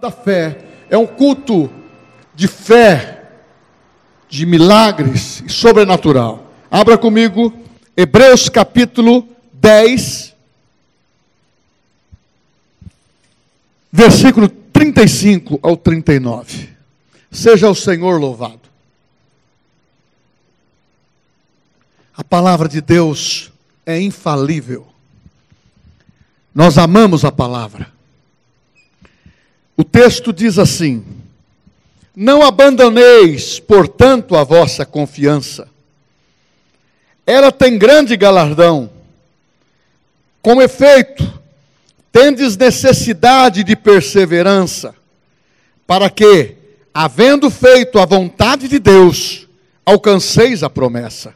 da fé é um culto de fé, de milagres e sobrenatural. Abra comigo Hebreus capítulo 10, versículo 35 ao 39. Seja o Senhor louvado. A palavra de Deus é infalível. Nós amamos a palavra. O texto diz assim: Não abandoneis, portanto, a vossa confiança. Ela tem grande galardão. Com efeito, tendes necessidade de perseverança, para que, havendo feito a vontade de Deus, alcanceis a promessa.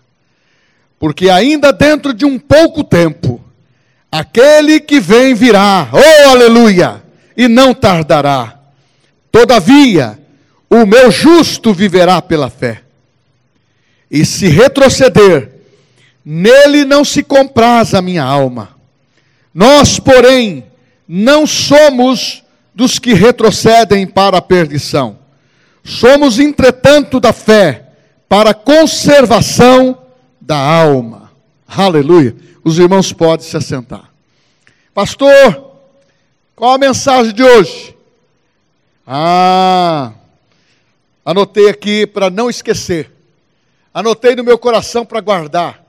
Porque ainda dentro de um pouco tempo, aquele que vem virá, oh aleluia! E não tardará. Todavia, o meu justo viverá pela fé. E se retroceder, nele não se compraz a minha alma. Nós, porém, não somos dos que retrocedem para a perdição. Somos, entretanto, da fé para a conservação da alma. Aleluia. Os irmãos podem se assentar. Pastor, qual a mensagem de hoje? Ah, anotei aqui para não esquecer. Anotei no meu coração para guardar.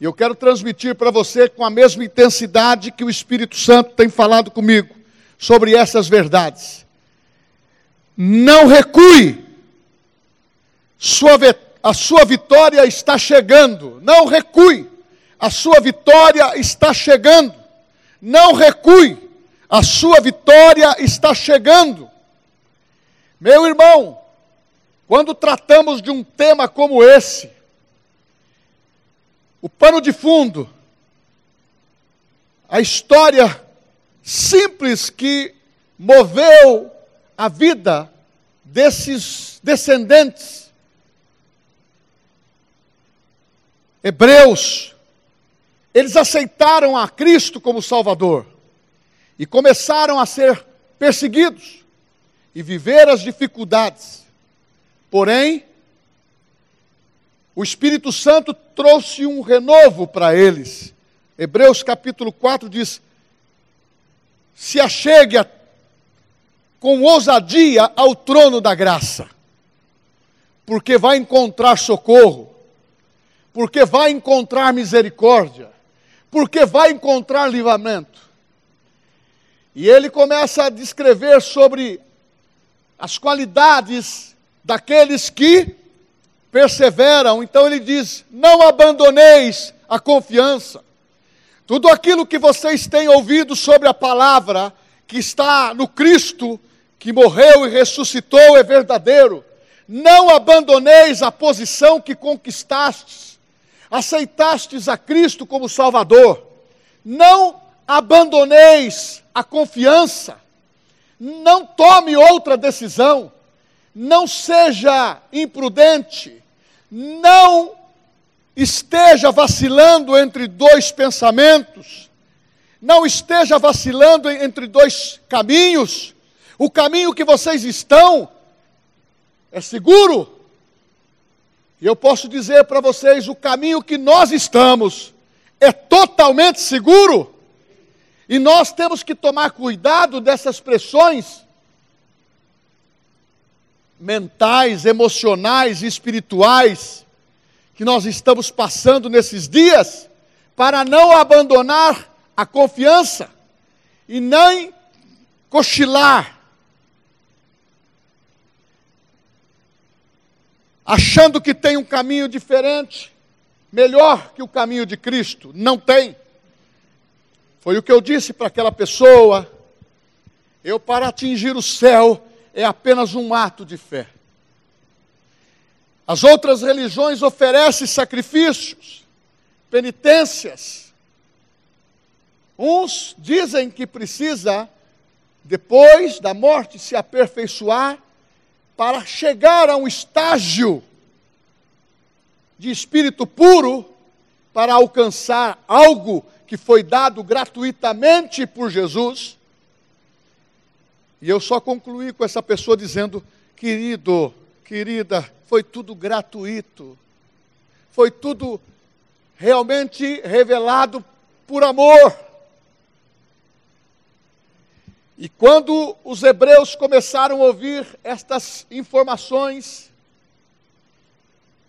E eu quero transmitir para você com a mesma intensidade que o Espírito Santo tem falado comigo sobre essas verdades. Não recue. Sua, a sua vitória está chegando. Não recue. A sua vitória está chegando. Não recue a sua vitória está chegando. Meu irmão, quando tratamos de um tema como esse, o pano de fundo, a história simples que moveu a vida desses descendentes hebreus, eles aceitaram a Cristo como Salvador e começaram a ser perseguidos e viver as dificuldades. Porém, o Espírito Santo trouxe um renovo para eles. Hebreus capítulo 4 diz: Se achegue a, com ousadia ao trono da graça, porque vai encontrar socorro, porque vai encontrar misericórdia, porque vai encontrar livramento. E ele começa a descrever sobre as qualidades daqueles que perseveram. Então ele diz: Não abandoneis a confiança. Tudo aquilo que vocês têm ouvido sobre a palavra que está no Cristo, que morreu e ressuscitou, é verdadeiro. Não abandoneis a posição que conquistastes. Aceitastes a Cristo como Salvador. Não abandoneis a confiança, não tome outra decisão, não seja imprudente, não esteja vacilando entre dois pensamentos, não esteja vacilando entre dois caminhos. O caminho que vocês estão é seguro. E eu posso dizer para vocês: o caminho que nós estamos é totalmente seguro. E nós temos que tomar cuidado dessas pressões mentais, emocionais e espirituais que nós estamos passando nesses dias, para não abandonar a confiança e nem cochilar, achando que tem um caminho diferente, melhor que o caminho de Cristo. Não tem. Foi o que eu disse para aquela pessoa. Eu, para atingir o céu, é apenas um ato de fé. As outras religiões oferecem sacrifícios, penitências. Uns dizem que precisa, depois da morte, se aperfeiçoar para chegar a um estágio de espírito puro para alcançar algo que foi dado gratuitamente por Jesus. E eu só concluí com essa pessoa dizendo: querido, querida, foi tudo gratuito, foi tudo realmente revelado por amor. E quando os hebreus começaram a ouvir estas informações,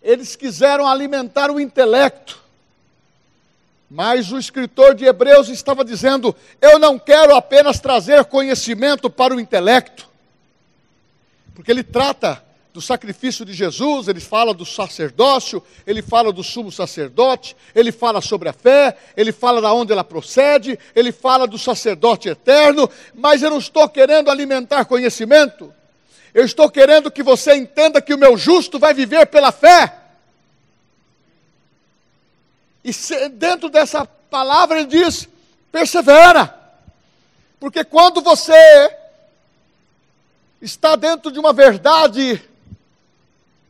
eles quiseram alimentar o intelecto. Mas o escritor de Hebreus estava dizendo: eu não quero apenas trazer conhecimento para o intelecto, porque ele trata do sacrifício de Jesus, ele fala do sacerdócio, ele fala do sumo sacerdote, ele fala sobre a fé, ele fala da onde ela procede, ele fala do sacerdote eterno, mas eu não estou querendo alimentar conhecimento. Eu estou querendo que você entenda que o meu justo vai viver pela fé. E dentro dessa palavra ele diz: persevera. Porque quando você está dentro de uma verdade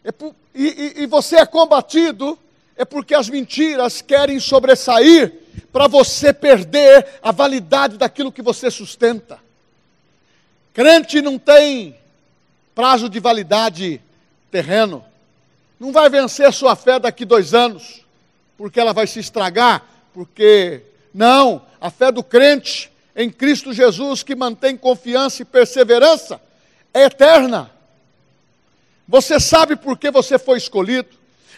é e, e, e você é combatido, é porque as mentiras querem sobressair para você perder a validade daquilo que você sustenta. Crente não tem prazo de validade terreno. Não vai vencer sua fé daqui dois anos, porque ela vai se estragar, porque não, a fé do crente em Cristo Jesus que mantém confiança e perseverança é eterna. Você sabe por que você foi escolhido,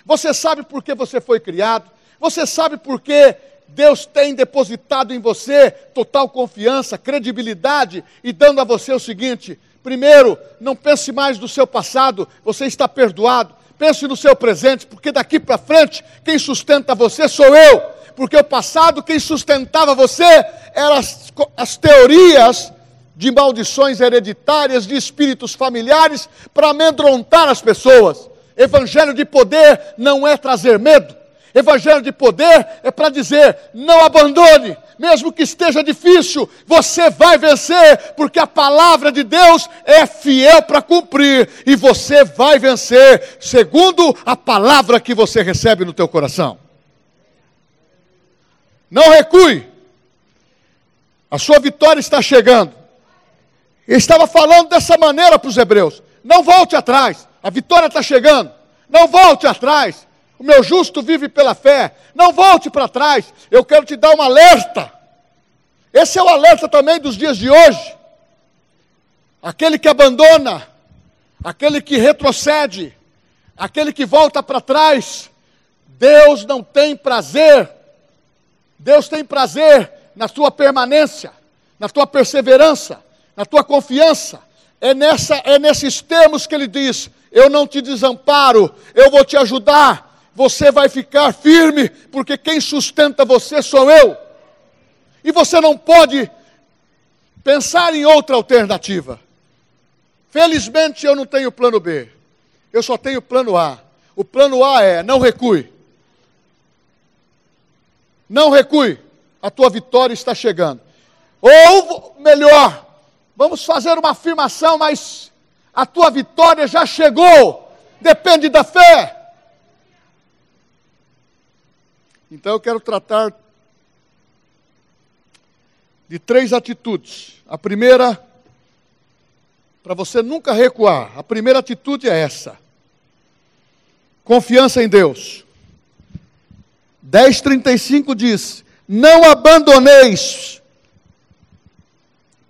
você sabe por que você foi criado, você sabe por que Deus tem depositado em você total confiança, credibilidade e dando a você o seguinte: primeiro, não pense mais no seu passado, você está perdoado. Pense no seu presente, porque daqui para frente quem sustenta você sou eu. Porque o passado quem sustentava você eram as, as teorias de maldições hereditárias, de espíritos familiares, para amedrontar as pessoas. Evangelho de poder não é trazer medo. Evangelho de poder é para dizer: não abandone, mesmo que esteja difícil, você vai vencer, porque a palavra de Deus é fiel para cumprir, e você vai vencer, segundo a palavra que você recebe no teu coração. Não recue, a sua vitória está chegando. Ele estava falando dessa maneira para os hebreus: não volte atrás, a vitória está chegando, não volte atrás. O meu justo vive pela fé, não volte para trás. Eu quero te dar um alerta. Esse é o alerta também dos dias de hoje. Aquele que abandona, aquele que retrocede, aquele que volta para trás, Deus não tem prazer. Deus tem prazer na tua permanência, na tua perseverança na tua confiança. É, nessa, é nesses termos que ele diz: Eu não te desamparo, eu vou te ajudar. Você vai ficar firme, porque quem sustenta você sou eu. E você não pode pensar em outra alternativa. Felizmente eu não tenho plano B, eu só tenho plano A. O plano A é: não recue. Não recue, a tua vitória está chegando. Ou melhor, Vamos fazer uma afirmação, mas a tua vitória já chegou. Depende da fé. Então eu quero tratar de três atitudes. A primeira, para você nunca recuar, a primeira atitude é essa: confiança em Deus. 10,35 diz: Não abandoneis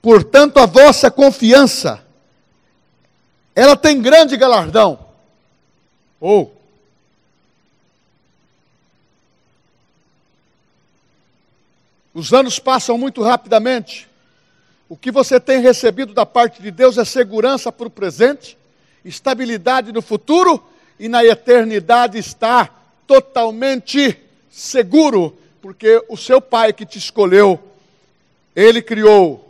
Portanto, a vossa confiança, ela tem grande galardão. Ou, os anos passam muito rapidamente. O que você tem recebido da parte de Deus é segurança para o presente, estabilidade no futuro e na eternidade está totalmente seguro, porque o seu pai que te escolheu, ele criou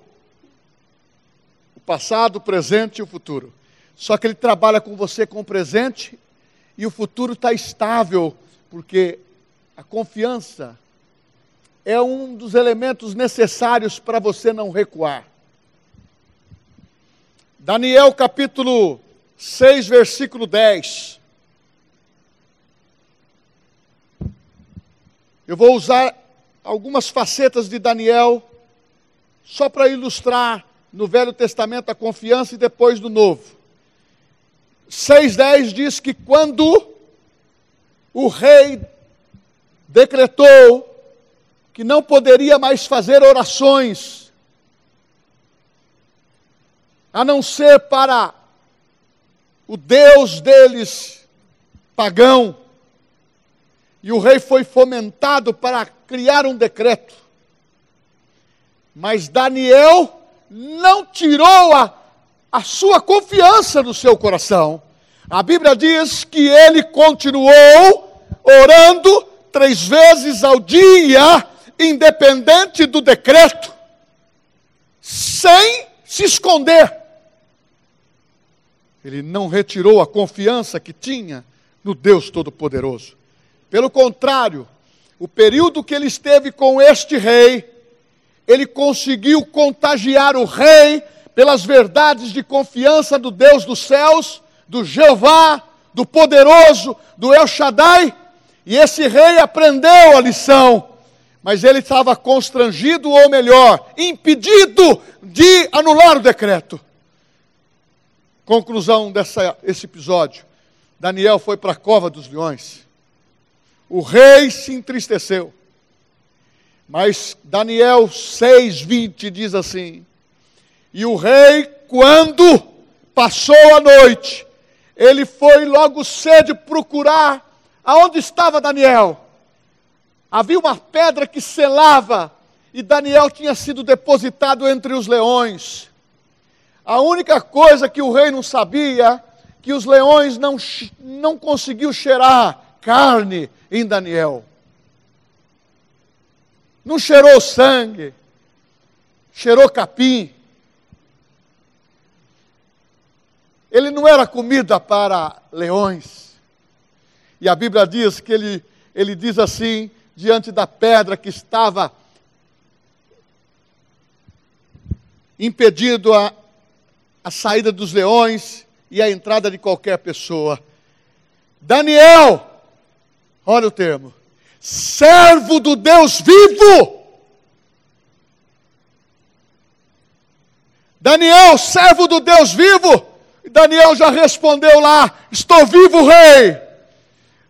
passado, o presente e o futuro. Só que ele trabalha com você com o presente e o futuro está estável, porque a confiança é um dos elementos necessários para você não recuar. Daniel capítulo 6, versículo 10. Eu vou usar algumas facetas de Daniel só para ilustrar no Velho Testamento a confiança e depois no Novo. 6,10 diz que quando o rei decretou que não poderia mais fazer orações, a não ser para o Deus deles, pagão, e o rei foi fomentado para criar um decreto. Mas Daniel não tirou a, a sua confiança do seu coração. A Bíblia diz que ele continuou orando três vezes ao dia, independente do decreto, sem se esconder. Ele não retirou a confiança que tinha no Deus Todo-Poderoso. Pelo contrário, o período que ele esteve com este rei, ele conseguiu contagiar o rei pelas verdades de confiança do Deus dos céus, do Jeová, do poderoso, do El Shaddai, e esse rei aprendeu a lição, mas ele estava constrangido, ou melhor, impedido de anular o decreto. Conclusão desse episódio: Daniel foi para a cova dos leões. O rei se entristeceu. Mas Daniel 6:20 diz assim: E o rei, quando passou a noite, ele foi logo cedo procurar aonde estava Daniel. Havia uma pedra que selava e Daniel tinha sido depositado entre os leões. A única coisa que o rei não sabia, que os leões não, não conseguiu cheirar carne em Daniel. Não cheirou sangue, cheirou capim. Ele não era comida para leões. E a Bíblia diz que ele, ele diz assim, diante da pedra que estava impedido a, a saída dos leões e a entrada de qualquer pessoa. Daniel, olha o termo, servo do Deus vivo. Daniel, servo do Deus vivo. Daniel já respondeu lá: Estou vivo, rei.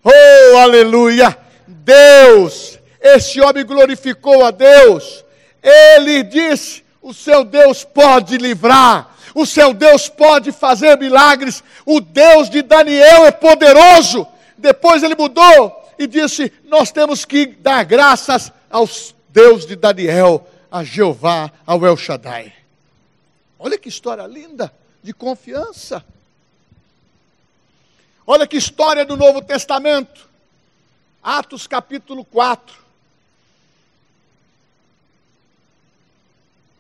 Oh, aleluia. Deus, esse homem glorificou a Deus. Ele disse: O seu Deus pode livrar. O seu Deus pode fazer milagres. O Deus de Daniel é poderoso. Depois ele mudou e disse: Nós temos que dar graças ao Deus de Daniel, a Jeová, ao El Shaddai. Olha que história linda de confiança. Olha que história do Novo Testamento. Atos capítulo 4.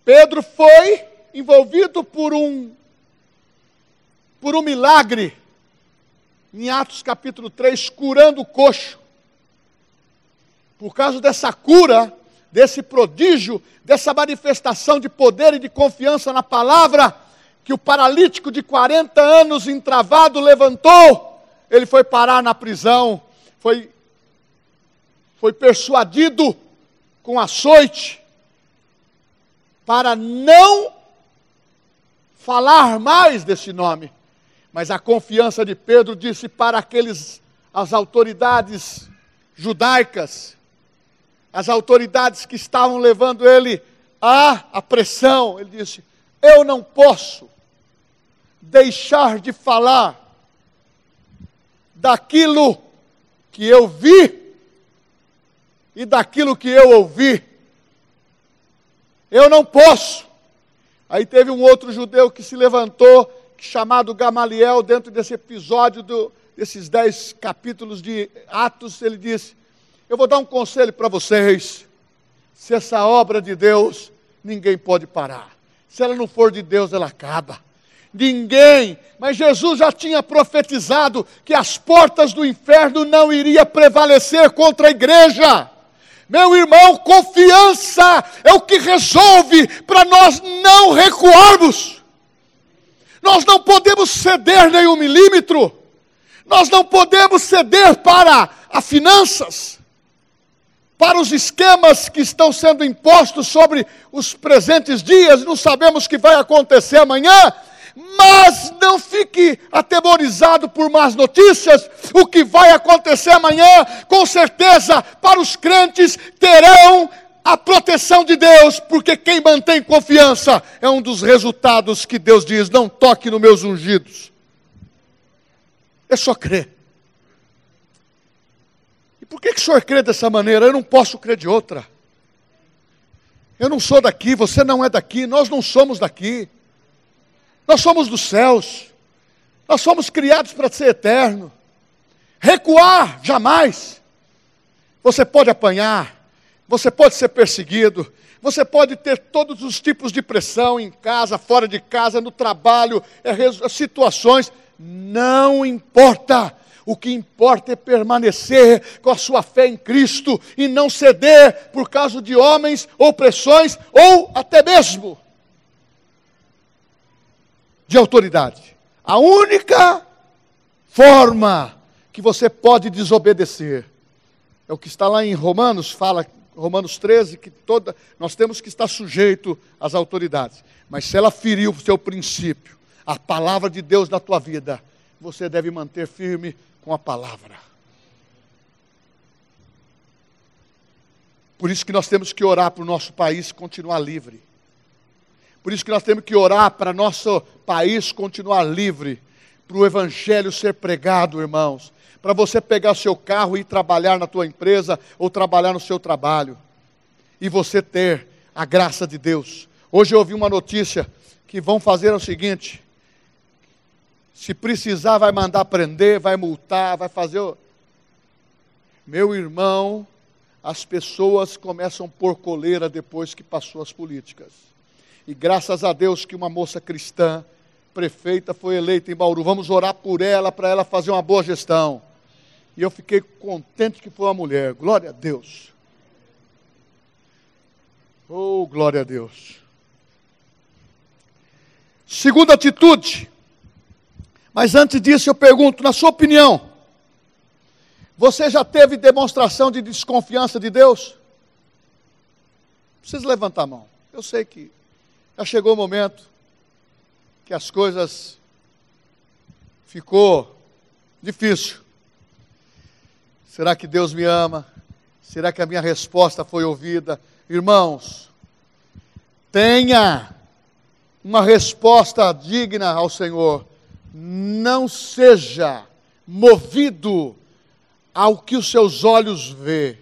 Pedro foi envolvido por um por um milagre em Atos capítulo 3, curando o coxo. Por causa dessa cura, desse prodígio, dessa manifestação de poder e de confiança na palavra, que o paralítico de 40 anos entravado levantou, ele foi parar na prisão, foi, foi persuadido com açoite, para não falar mais desse nome. Mas a confiança de Pedro disse para aqueles, as autoridades judaicas, as autoridades que estavam levando ele à, à pressão, ele disse: Eu não posso deixar de falar daquilo que eu vi e daquilo que eu ouvi. Eu não posso. Aí teve um outro judeu que se levantou chamado Gamaliel, dentro desse episódio do, desses dez capítulos de Atos, ele disse: Eu vou dar um conselho para vocês. Se essa obra de Deus, ninguém pode parar. Se ela não for de Deus, ela acaba. Ninguém, mas Jesus já tinha profetizado que as portas do inferno não iriam prevalecer contra a igreja. Meu irmão, confiança é o que resolve para nós não recuarmos. Nós não podemos ceder nem um milímetro. Nós não podemos ceder para as finanças, para os esquemas que estão sendo impostos sobre os presentes dias, não sabemos o que vai acontecer amanhã, mas não fique atemorizado por más notícias. O que vai acontecer amanhã, com certeza, para os crentes terão a proteção de Deus, porque quem mantém confiança é um dos resultados que Deus diz: não toque nos meus ungidos. É só crer. E por que, que o senhor crê dessa maneira? Eu não posso crer de outra. Eu não sou daqui, você não é daqui, nós não somos daqui. Nós somos dos céus. Nós somos criados para ser eterno. Recuar, jamais. Você pode apanhar, você pode ser perseguido, você pode ter todos os tipos de pressão em casa, fora de casa, no trabalho, é, situações. Não importa. O que importa é permanecer com a sua fé em Cristo e não ceder por causa de homens ou pressões ou até mesmo de autoridade. A única forma que você pode desobedecer é o que está lá em Romanos, fala Romanos 13 que toda nós temos que estar sujeito às autoridades. Mas se ela feriu o seu princípio, a palavra de Deus na tua vida, você deve manter firme com a palavra. Por isso que nós temos que orar para o nosso país continuar livre. Por isso que nós temos que orar para nosso país continuar livre, para o evangelho ser pregado, irmãos. Para você pegar seu carro e ir trabalhar na tua empresa ou trabalhar no seu trabalho. E você ter a graça de Deus. Hoje eu ouvi uma notícia que vão fazer o seguinte: se precisar, vai mandar prender, vai multar, vai fazer. Meu irmão, as pessoas começam por coleira depois que passou as políticas. E graças a Deus que uma moça cristã, prefeita, foi eleita em Bauru. Vamos orar por ela, para ela fazer uma boa gestão. E eu fiquei contente que foi uma mulher. Glória a Deus. Oh, glória a Deus. Segunda atitude. Mas antes disso, eu pergunto, na sua opinião, você já teve demonstração de desconfiança de Deus? Precisa levantar a mão. Eu sei que já chegou o momento que as coisas ficou difícil. Será que Deus me ama? Será que a minha resposta foi ouvida? Irmãos, tenha uma resposta digna ao Senhor. Não seja movido ao que os seus olhos vê.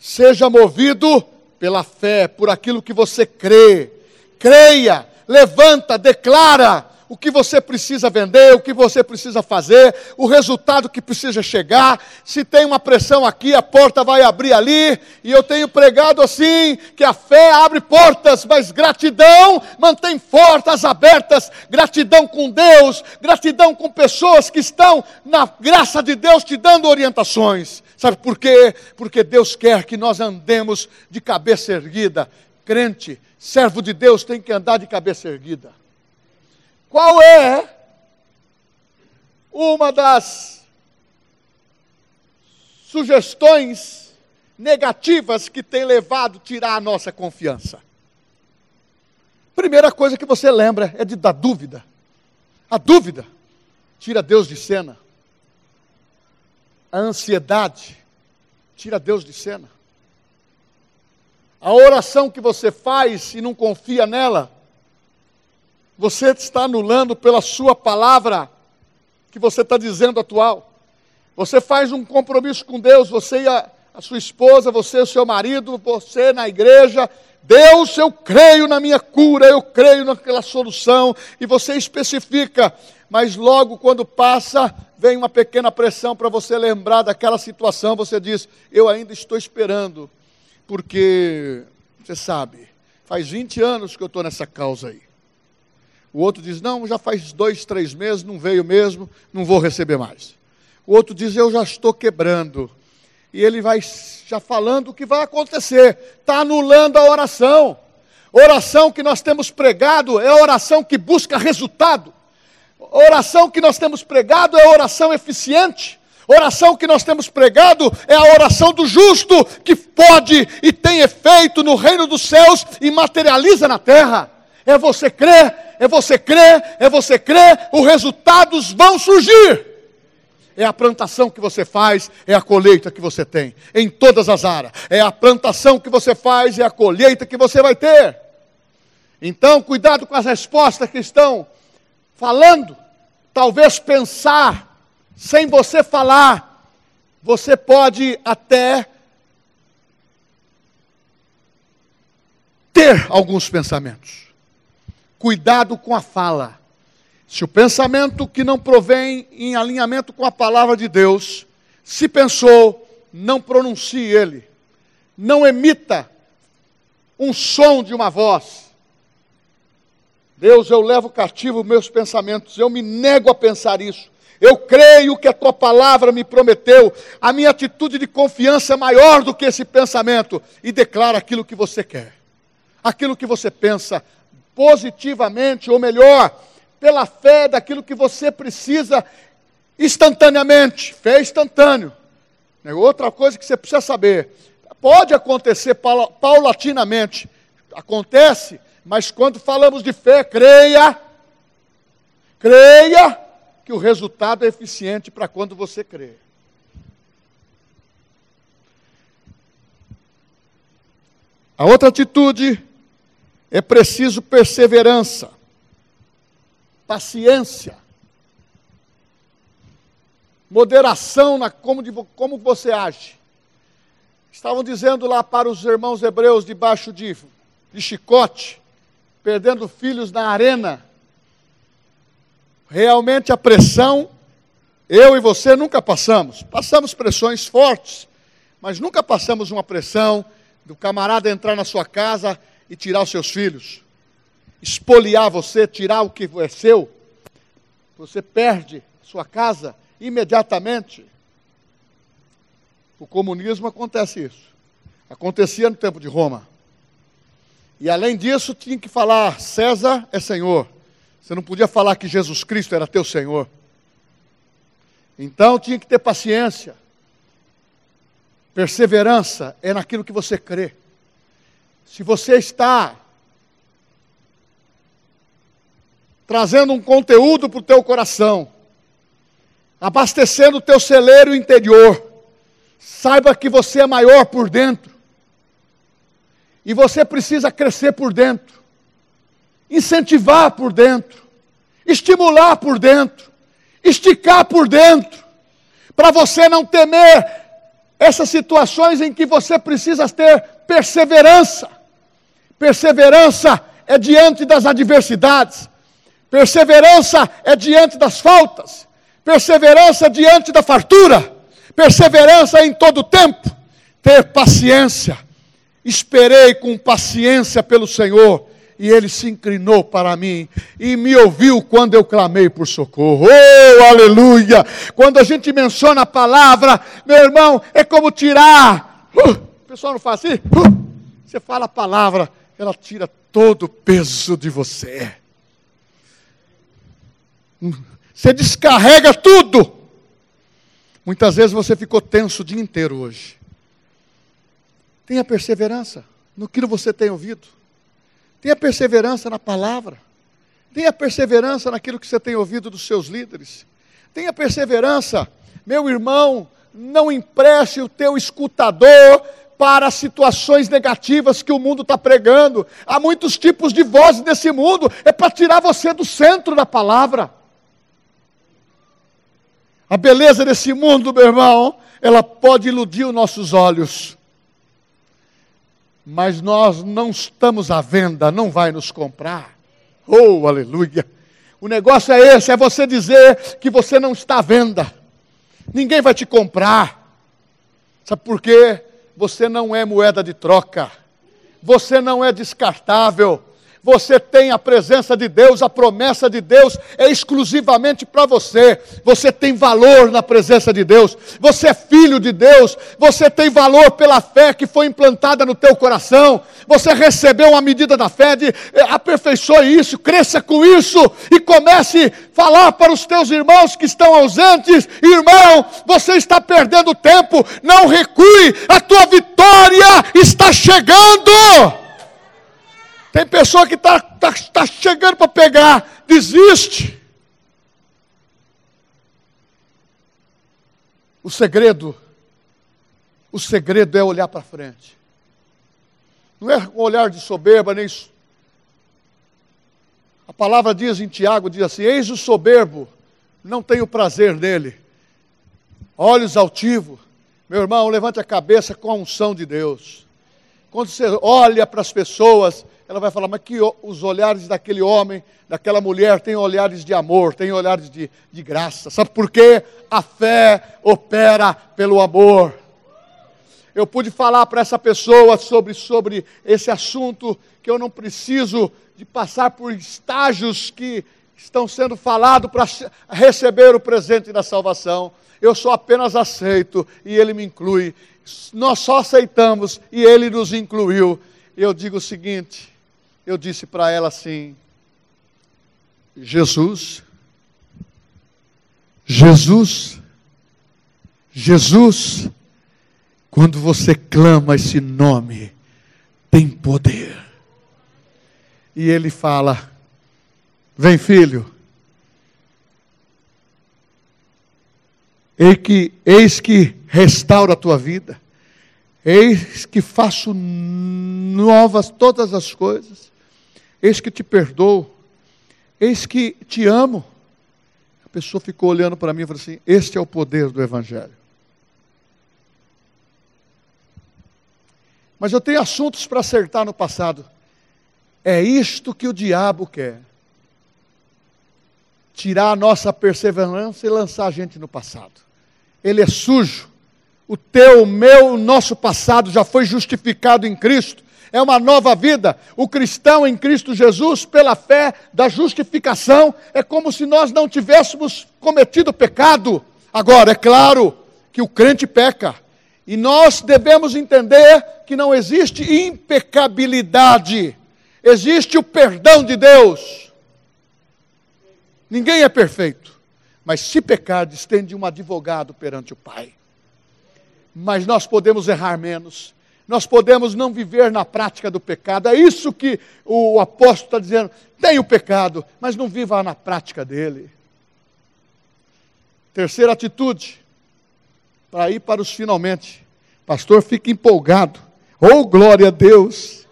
Seja movido pela fé, por aquilo que você crê creia, levanta, declara o que você precisa vender, o que você precisa fazer, o resultado que precisa chegar. Se tem uma pressão aqui, a porta vai abrir ali. E eu tenho pregado assim: que a fé abre portas, mas gratidão mantém portas abertas. Gratidão com Deus, gratidão com pessoas que estão na graça de Deus te dando orientações. Sabe por quê? Porque Deus quer que nós andemos de cabeça erguida. Crente, servo de Deus tem que andar de cabeça erguida. Qual é uma das sugestões negativas que tem levado a tirar a nossa confiança? Primeira coisa que você lembra é de da dúvida. A dúvida tira Deus de cena. A ansiedade tira Deus de cena. A oração que você faz e não confia nela, você está anulando pela sua palavra que você está dizendo atual. Você faz um compromisso com Deus, você e a, a sua esposa, você e o seu marido, você na igreja. Deus, eu creio na minha cura, eu creio naquela solução, e você especifica, mas logo quando passa, vem uma pequena pressão para você lembrar daquela situação, você diz: Eu ainda estou esperando porque, você sabe, faz 20 anos que eu estou nessa causa aí. O outro diz, não, já faz dois, três meses, não veio mesmo, não vou receber mais. O outro diz, eu já estou quebrando. E ele vai já falando o que vai acontecer, está anulando a oração. Oração que nós temos pregado é oração que busca resultado. Oração que nós temos pregado é oração eficiente. Oração que nós temos pregado é a oração do justo, que pode e tem efeito no reino dos céus e materializa na terra. É você crer, é você crer, é você crer, os resultados vão surgir. É a plantação que você faz, é a colheita que você tem, em todas as áreas. É a plantação que você faz, é a colheita que você vai ter. Então, cuidado com as respostas que estão falando. Talvez pensar sem você falar, você pode até ter alguns pensamentos. Cuidado com a fala. Se o pensamento que não provém em alinhamento com a palavra de Deus, se pensou, não pronuncie ele. Não emita um som de uma voz. Deus, eu levo cativo meus pensamentos, eu me nego a pensar isso. Eu creio que a tua palavra me prometeu. A minha atitude de confiança é maior do que esse pensamento. E declara aquilo que você quer, aquilo que você pensa positivamente, ou melhor, pela fé daquilo que você precisa instantaneamente. Fé instantâneo. É outra coisa que você precisa saber. Pode acontecer paulatinamente. Acontece, mas quando falamos de fé, creia. Creia que o resultado é eficiente para quando você crê. A outra atitude é preciso perseverança, paciência, moderação na como, de, como você age. Estavam dizendo lá para os irmãos hebreus debaixo de, de chicote, perdendo filhos na arena, Realmente a pressão, eu e você nunca passamos. Passamos pressões fortes, mas nunca passamos uma pressão do camarada entrar na sua casa e tirar os seus filhos, espoliar você, tirar o que é seu. Você perde sua casa imediatamente. O comunismo acontece isso. Acontecia no tempo de Roma. E além disso, tinha que falar: César é Senhor. Você não podia falar que Jesus Cristo era teu Senhor. Então tinha que ter paciência. Perseverança é naquilo que você crê. Se você está trazendo um conteúdo para o teu coração, abastecendo o teu celeiro interior, saiba que você é maior por dentro. E você precisa crescer por dentro incentivar por dentro, estimular por dentro, esticar por dentro, para você não temer essas situações em que você precisa ter perseverança. Perseverança é diante das adversidades, perseverança é diante das faltas, perseverança é diante da fartura, perseverança é em todo tempo, ter paciência. Esperei com paciência pelo Senhor e ele se inclinou para mim e me ouviu quando eu clamei por socorro. Oh, aleluia! Quando a gente menciona a palavra, meu irmão, é como tirar. Uh, o pessoal não faz assim? Uh, você fala a palavra, ela tira todo o peso de você. Você descarrega tudo. Muitas vezes você ficou tenso o dia inteiro hoje. Tenha perseverança no que você tem ouvido. Tenha perseverança na palavra. Tenha perseverança naquilo que você tem ouvido dos seus líderes. Tenha perseverança, meu irmão, não empreste o teu escutador para situações negativas que o mundo está pregando. Há muitos tipos de vozes nesse mundo, é para tirar você do centro da palavra. A beleza desse mundo, meu irmão, ela pode iludir os nossos olhos mas nós não estamos à venda, não vai nos comprar. Oh, aleluia! O negócio é esse: é você dizer que você não está à venda, ninguém vai te comprar. Sabe por quê? Você não é moeda de troca, você não é descartável, Você tem a presença de Deus, a promessa de Deus é exclusivamente para você. Você tem valor na presença de Deus. Você é filho de Deus. Você tem valor pela fé que foi implantada no teu coração. Você recebeu uma medida da fé de eh, aperfeiçoe isso, cresça com isso e comece a falar para os teus irmãos que estão ausentes: irmão, você está perdendo tempo. Não recue. A tua vitória está chegando. Tem pessoa que está tá, tá chegando para pegar, desiste. O segredo, o segredo é olhar para frente. Não é um olhar de soberba, nem. A palavra diz em Tiago: diz assim: Eis o soberbo, não tenho prazer nele. Olhos altivos, meu irmão, levante a cabeça com a unção de Deus. Quando você olha para as pessoas, ela vai falar, mas que os olhares daquele homem, daquela mulher, têm olhares de amor, têm olhares de, de graça. Sabe por quê? A fé opera pelo amor. Eu pude falar para essa pessoa sobre, sobre esse assunto, que eu não preciso de passar por estágios que estão sendo falados para receber o presente da salvação. Eu só apenas aceito e Ele me inclui. Nós só aceitamos e Ele nos incluiu. Eu digo o seguinte: eu disse para ela assim: Jesus, Jesus, Jesus, quando você clama esse nome, tem poder. E ele fala: Vem, filho. Eis que, eis que restaura a tua vida. Eis que faço novas todas as coisas. Eis que te perdoo, eis que te amo. A pessoa ficou olhando para mim e falou assim: Este é o poder do Evangelho. Mas eu tenho assuntos para acertar no passado. É isto que o diabo quer: tirar a nossa perseverança e lançar a gente no passado. Ele é sujo. O teu, o meu, o nosso passado já foi justificado em Cristo é uma nova vida. O cristão em Cristo Jesus, pela fé da justificação, é como se nós não tivéssemos cometido pecado. Agora, é claro que o crente peca. E nós devemos entender que não existe impecabilidade, existe o perdão de Deus. Ninguém é perfeito, mas se pecar, estende um advogado perante o Pai. Mas nós podemos errar menos, nós podemos não viver na prática do pecado. É isso que o apóstolo está dizendo. Tem o pecado, mas não viva na prática dele. Terceira atitude, para ir para os finalmente. Pastor, fica empolgado. Oh, glória a Deus!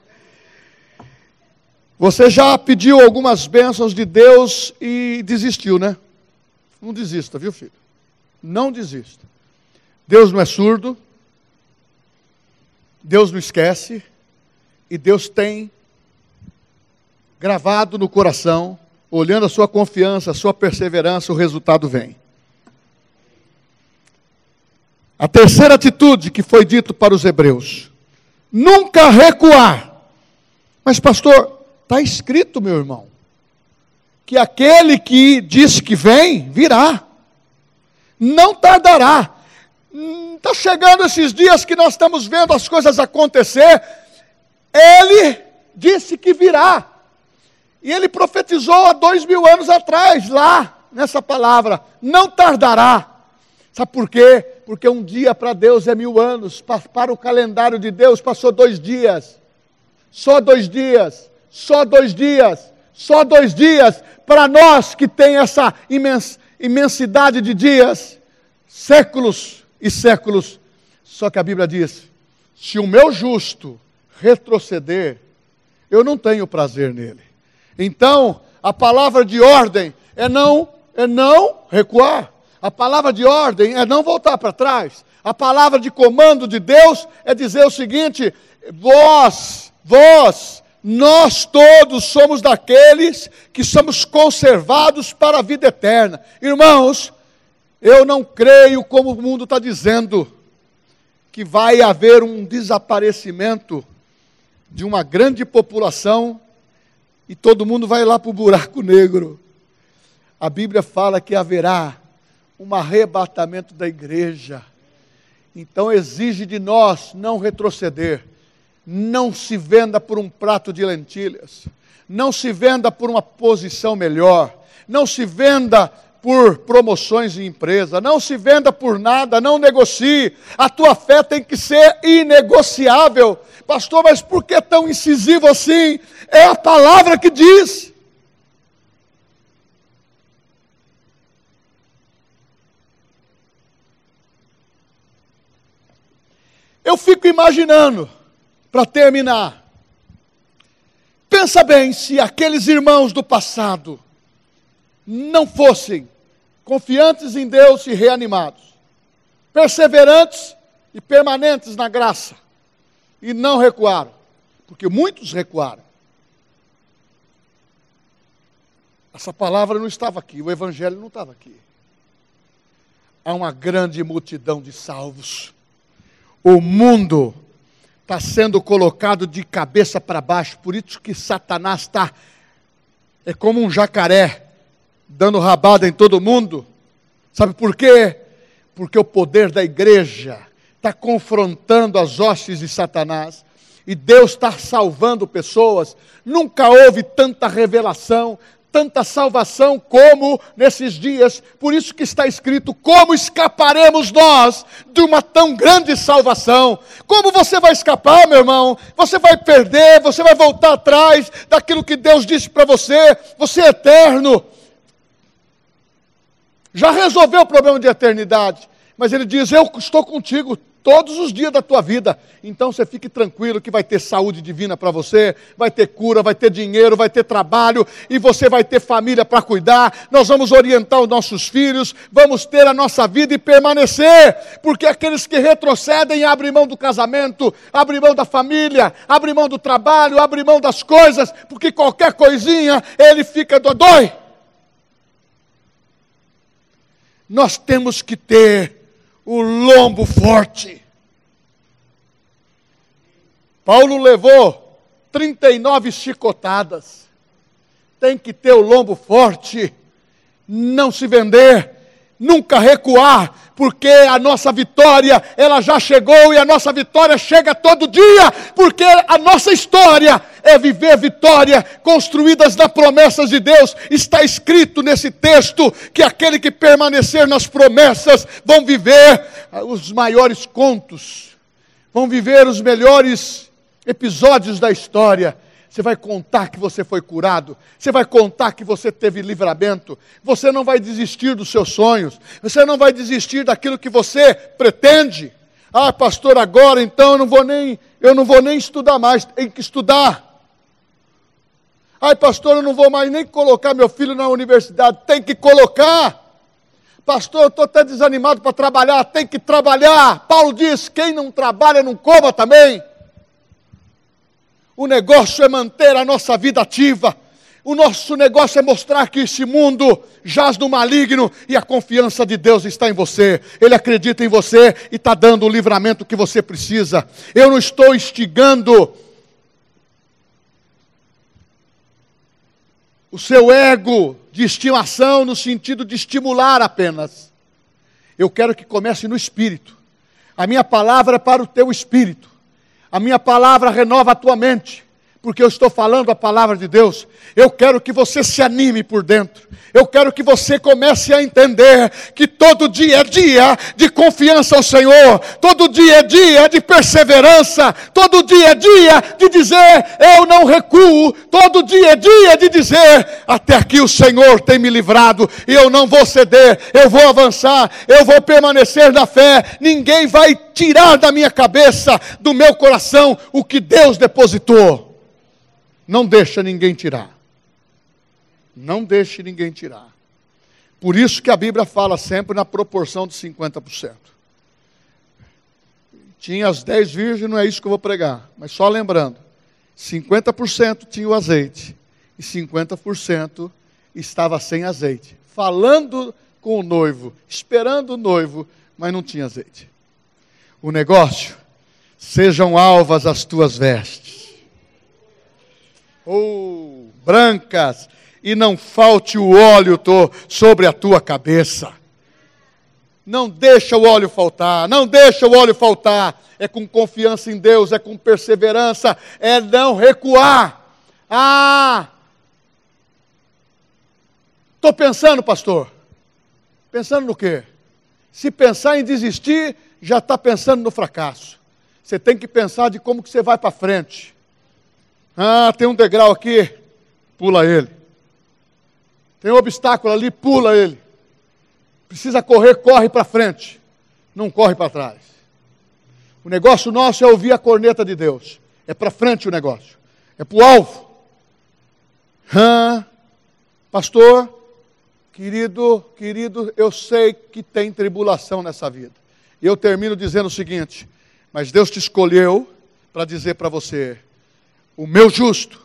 Você já pediu algumas bênçãos de Deus e desistiu, né? Não desista, viu, filho? Não desista. Deus não é surdo, Deus não esquece e Deus tem gravado no coração, olhando a sua confiança, a sua perseverança, o resultado vem. A terceira atitude que foi dito para os hebreus: nunca recuar. Mas, pastor, está escrito, meu irmão, que aquele que disse que vem, virá, não tardará. Está chegando esses dias que nós estamos vendo as coisas acontecer. Ele disse que virá. E ele profetizou há dois mil anos atrás, lá, nessa palavra: não tardará. Sabe por quê? Porque um dia para Deus é mil anos, para o calendário de Deus passou dois dias. Só dois dias, só dois dias, só dois dias. Para nós que tem essa imensidade de dias, séculos e séculos. Só que a Bíblia diz: se o meu justo retroceder, eu não tenho prazer nele. Então, a palavra de ordem é não é não recuar. A palavra de ordem é não voltar para trás. A palavra de comando de Deus é dizer o seguinte: vós, vós, nós todos somos daqueles que somos conservados para a vida eterna. Irmãos, eu não creio, como o mundo está dizendo, que vai haver um desaparecimento de uma grande população e todo mundo vai lá para o buraco negro. A Bíblia fala que haverá um arrebatamento da igreja. Então exige de nós não retroceder. Não se venda por um prato de lentilhas. Não se venda por uma posição melhor. Não se venda por promoções em empresa. Não se venda por nada. Não negocie. A tua fé tem que ser inegociável. Pastor, mas por que tão incisivo assim? É a palavra que diz. Eu fico imaginando, para terminar, pensa bem se aqueles irmãos do passado não fossem confiantes em Deus e reanimados, perseverantes e permanentes na graça, e não recuaram, porque muitos recuaram. Essa palavra não estava aqui, o Evangelho não estava aqui. Há uma grande multidão de salvos o mundo está sendo colocado de cabeça para baixo, por isso que Satanás está, é como um jacaré, dando rabada em todo mundo. Sabe por quê? Porque o poder da igreja está confrontando as hostes de Satanás. E Deus está salvando pessoas. Nunca houve tanta revelação, tanta salvação como nesses dias. Por isso que está escrito: como escaparemos nós de uma tão grande salvação? Como você vai escapar, meu irmão? Você vai perder, você vai voltar atrás daquilo que Deus disse para você. Você é eterno. Já resolveu o problema de eternidade. Mas ele diz: Eu estou contigo todos os dias da tua vida. Então você fique tranquilo que vai ter saúde divina para você, vai ter cura, vai ter dinheiro, vai ter trabalho e você vai ter família para cuidar. Nós vamos orientar os nossos filhos, vamos ter a nossa vida e permanecer, porque aqueles que retrocedem abrem mão do casamento, abrem mão da família, abrem mão do trabalho, abrem mão das coisas, porque qualquer coisinha ele fica dodói. Nós temos que ter o lombo forte. Paulo levou 39 chicotadas. Tem que ter o lombo forte, não se vender, nunca recuar, porque a nossa vitória, ela já chegou e a nossa vitória chega todo dia, porque a nossa história é viver vitória construídas nas promessas de Deus. Está escrito nesse texto que aquele que permanecer nas promessas vão viver os maiores contos, vão viver os melhores episódios da história. Você vai contar que você foi curado. Você vai contar que você teve livramento. Você não vai desistir dos seus sonhos. Você não vai desistir daquilo que você pretende. Ah, pastor, agora então eu não vou nem, eu não vou nem estudar mais. Tem que estudar. Ai, pastor, eu não vou mais nem colocar meu filho na universidade. Tem que colocar. Pastor, eu estou até desanimado para trabalhar. Tem que trabalhar. Paulo diz: quem não trabalha não coma também. O negócio é manter a nossa vida ativa. O nosso negócio é mostrar que esse mundo jaz no maligno e a confiança de Deus está em você. Ele acredita em você e está dando o livramento que você precisa. Eu não estou instigando o seu ego de estimação no sentido de estimular apenas. Eu quero que comece no espírito. A minha palavra é para o teu espírito. A minha palavra renova a tua mente, porque eu estou falando a palavra de Deus. Eu quero que você se anime por dentro. Eu quero que você comece a entender que todo dia é dia de confiança ao Senhor, todo dia é dia de perseverança, todo dia é dia de dizer: Eu não recuo, todo dia é dia de dizer: Até aqui o Senhor tem me livrado e eu não vou ceder, eu vou avançar, eu vou permanecer na fé. Ninguém vai tirar da minha cabeça, do meu coração, o que Deus depositou. Não deixa ninguém tirar. Não deixe ninguém tirar. Por isso que a Bíblia fala sempre na proporção de 50%. Tinha as 10 virgens, não é isso que eu vou pregar, mas só lembrando: 50% tinha o azeite e 50% estava sem azeite. Falando com o noivo, esperando o noivo, mas não tinha azeite. O negócio, sejam alvas as tuas vestes ou brancas, e não falte o óleo sobre a tua cabeça. Não deixa o óleo faltar, não deixa o óleo faltar. É com confiança em Deus, é com perseverança, é não recuar. Ah! Estou pensando, pastor. Pensando no quê? Se pensar em desistir, já está pensando no fracasso. Você tem que pensar de como que você vai para frente. Ah, tem um degrau aqui, pula ele. Tem um obstáculo ali, pula ele. Precisa correr, corre para frente. Não corre para trás. O negócio nosso é ouvir a corneta de Deus. É para frente o negócio. É para o alvo. Ah, pastor, querido, querido, eu sei que tem tribulação nessa vida. E eu termino dizendo o seguinte: mas Deus te escolheu para dizer para você: o meu justo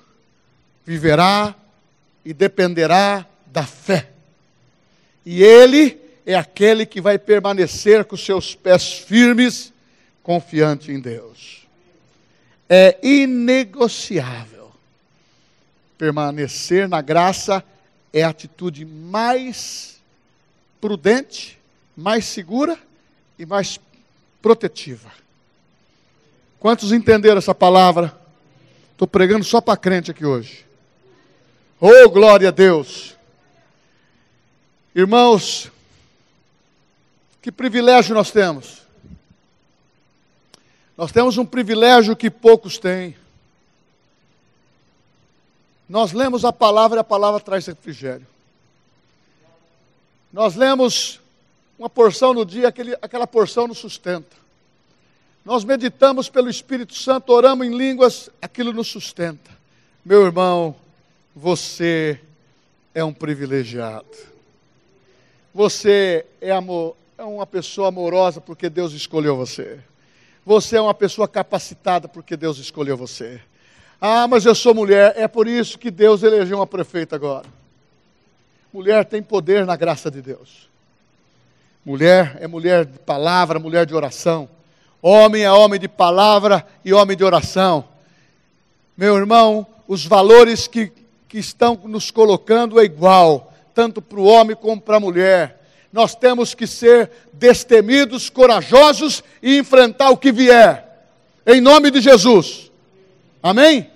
viverá e dependerá da fé. E ele é aquele que vai permanecer com seus pés firmes, confiante em Deus. É inegociável. Permanecer na graça é a atitude mais prudente, mais segura e mais protetiva. Quantos entenderam essa palavra? Estou pregando só para crente aqui hoje. Oh, glória a Deus. Irmãos, que privilégio nós temos. Nós temos um privilégio que poucos têm. Nós lemos a palavra e a palavra traz refrigério. Nós lemos uma porção no dia, aquele, aquela porção nos sustenta. Nós meditamos pelo Espírito Santo, oramos em línguas, aquilo nos sustenta. Meu irmão, você é um privilegiado. Você é, amor, é uma pessoa amorosa porque Deus escolheu você. Você é uma pessoa capacitada porque Deus escolheu você. Ah, mas eu sou mulher, é por isso que Deus elegeu uma prefeita agora. Mulher tem poder na graça de Deus. Mulher é mulher de palavra, mulher de oração. Homem é homem de palavra e homem de oração. Meu irmão, os valores que, que estão nos colocando é igual, tanto para o homem como para a mulher. Nós temos que ser destemidos, corajosos e enfrentar o que vier. Em nome de Jesus. Amém?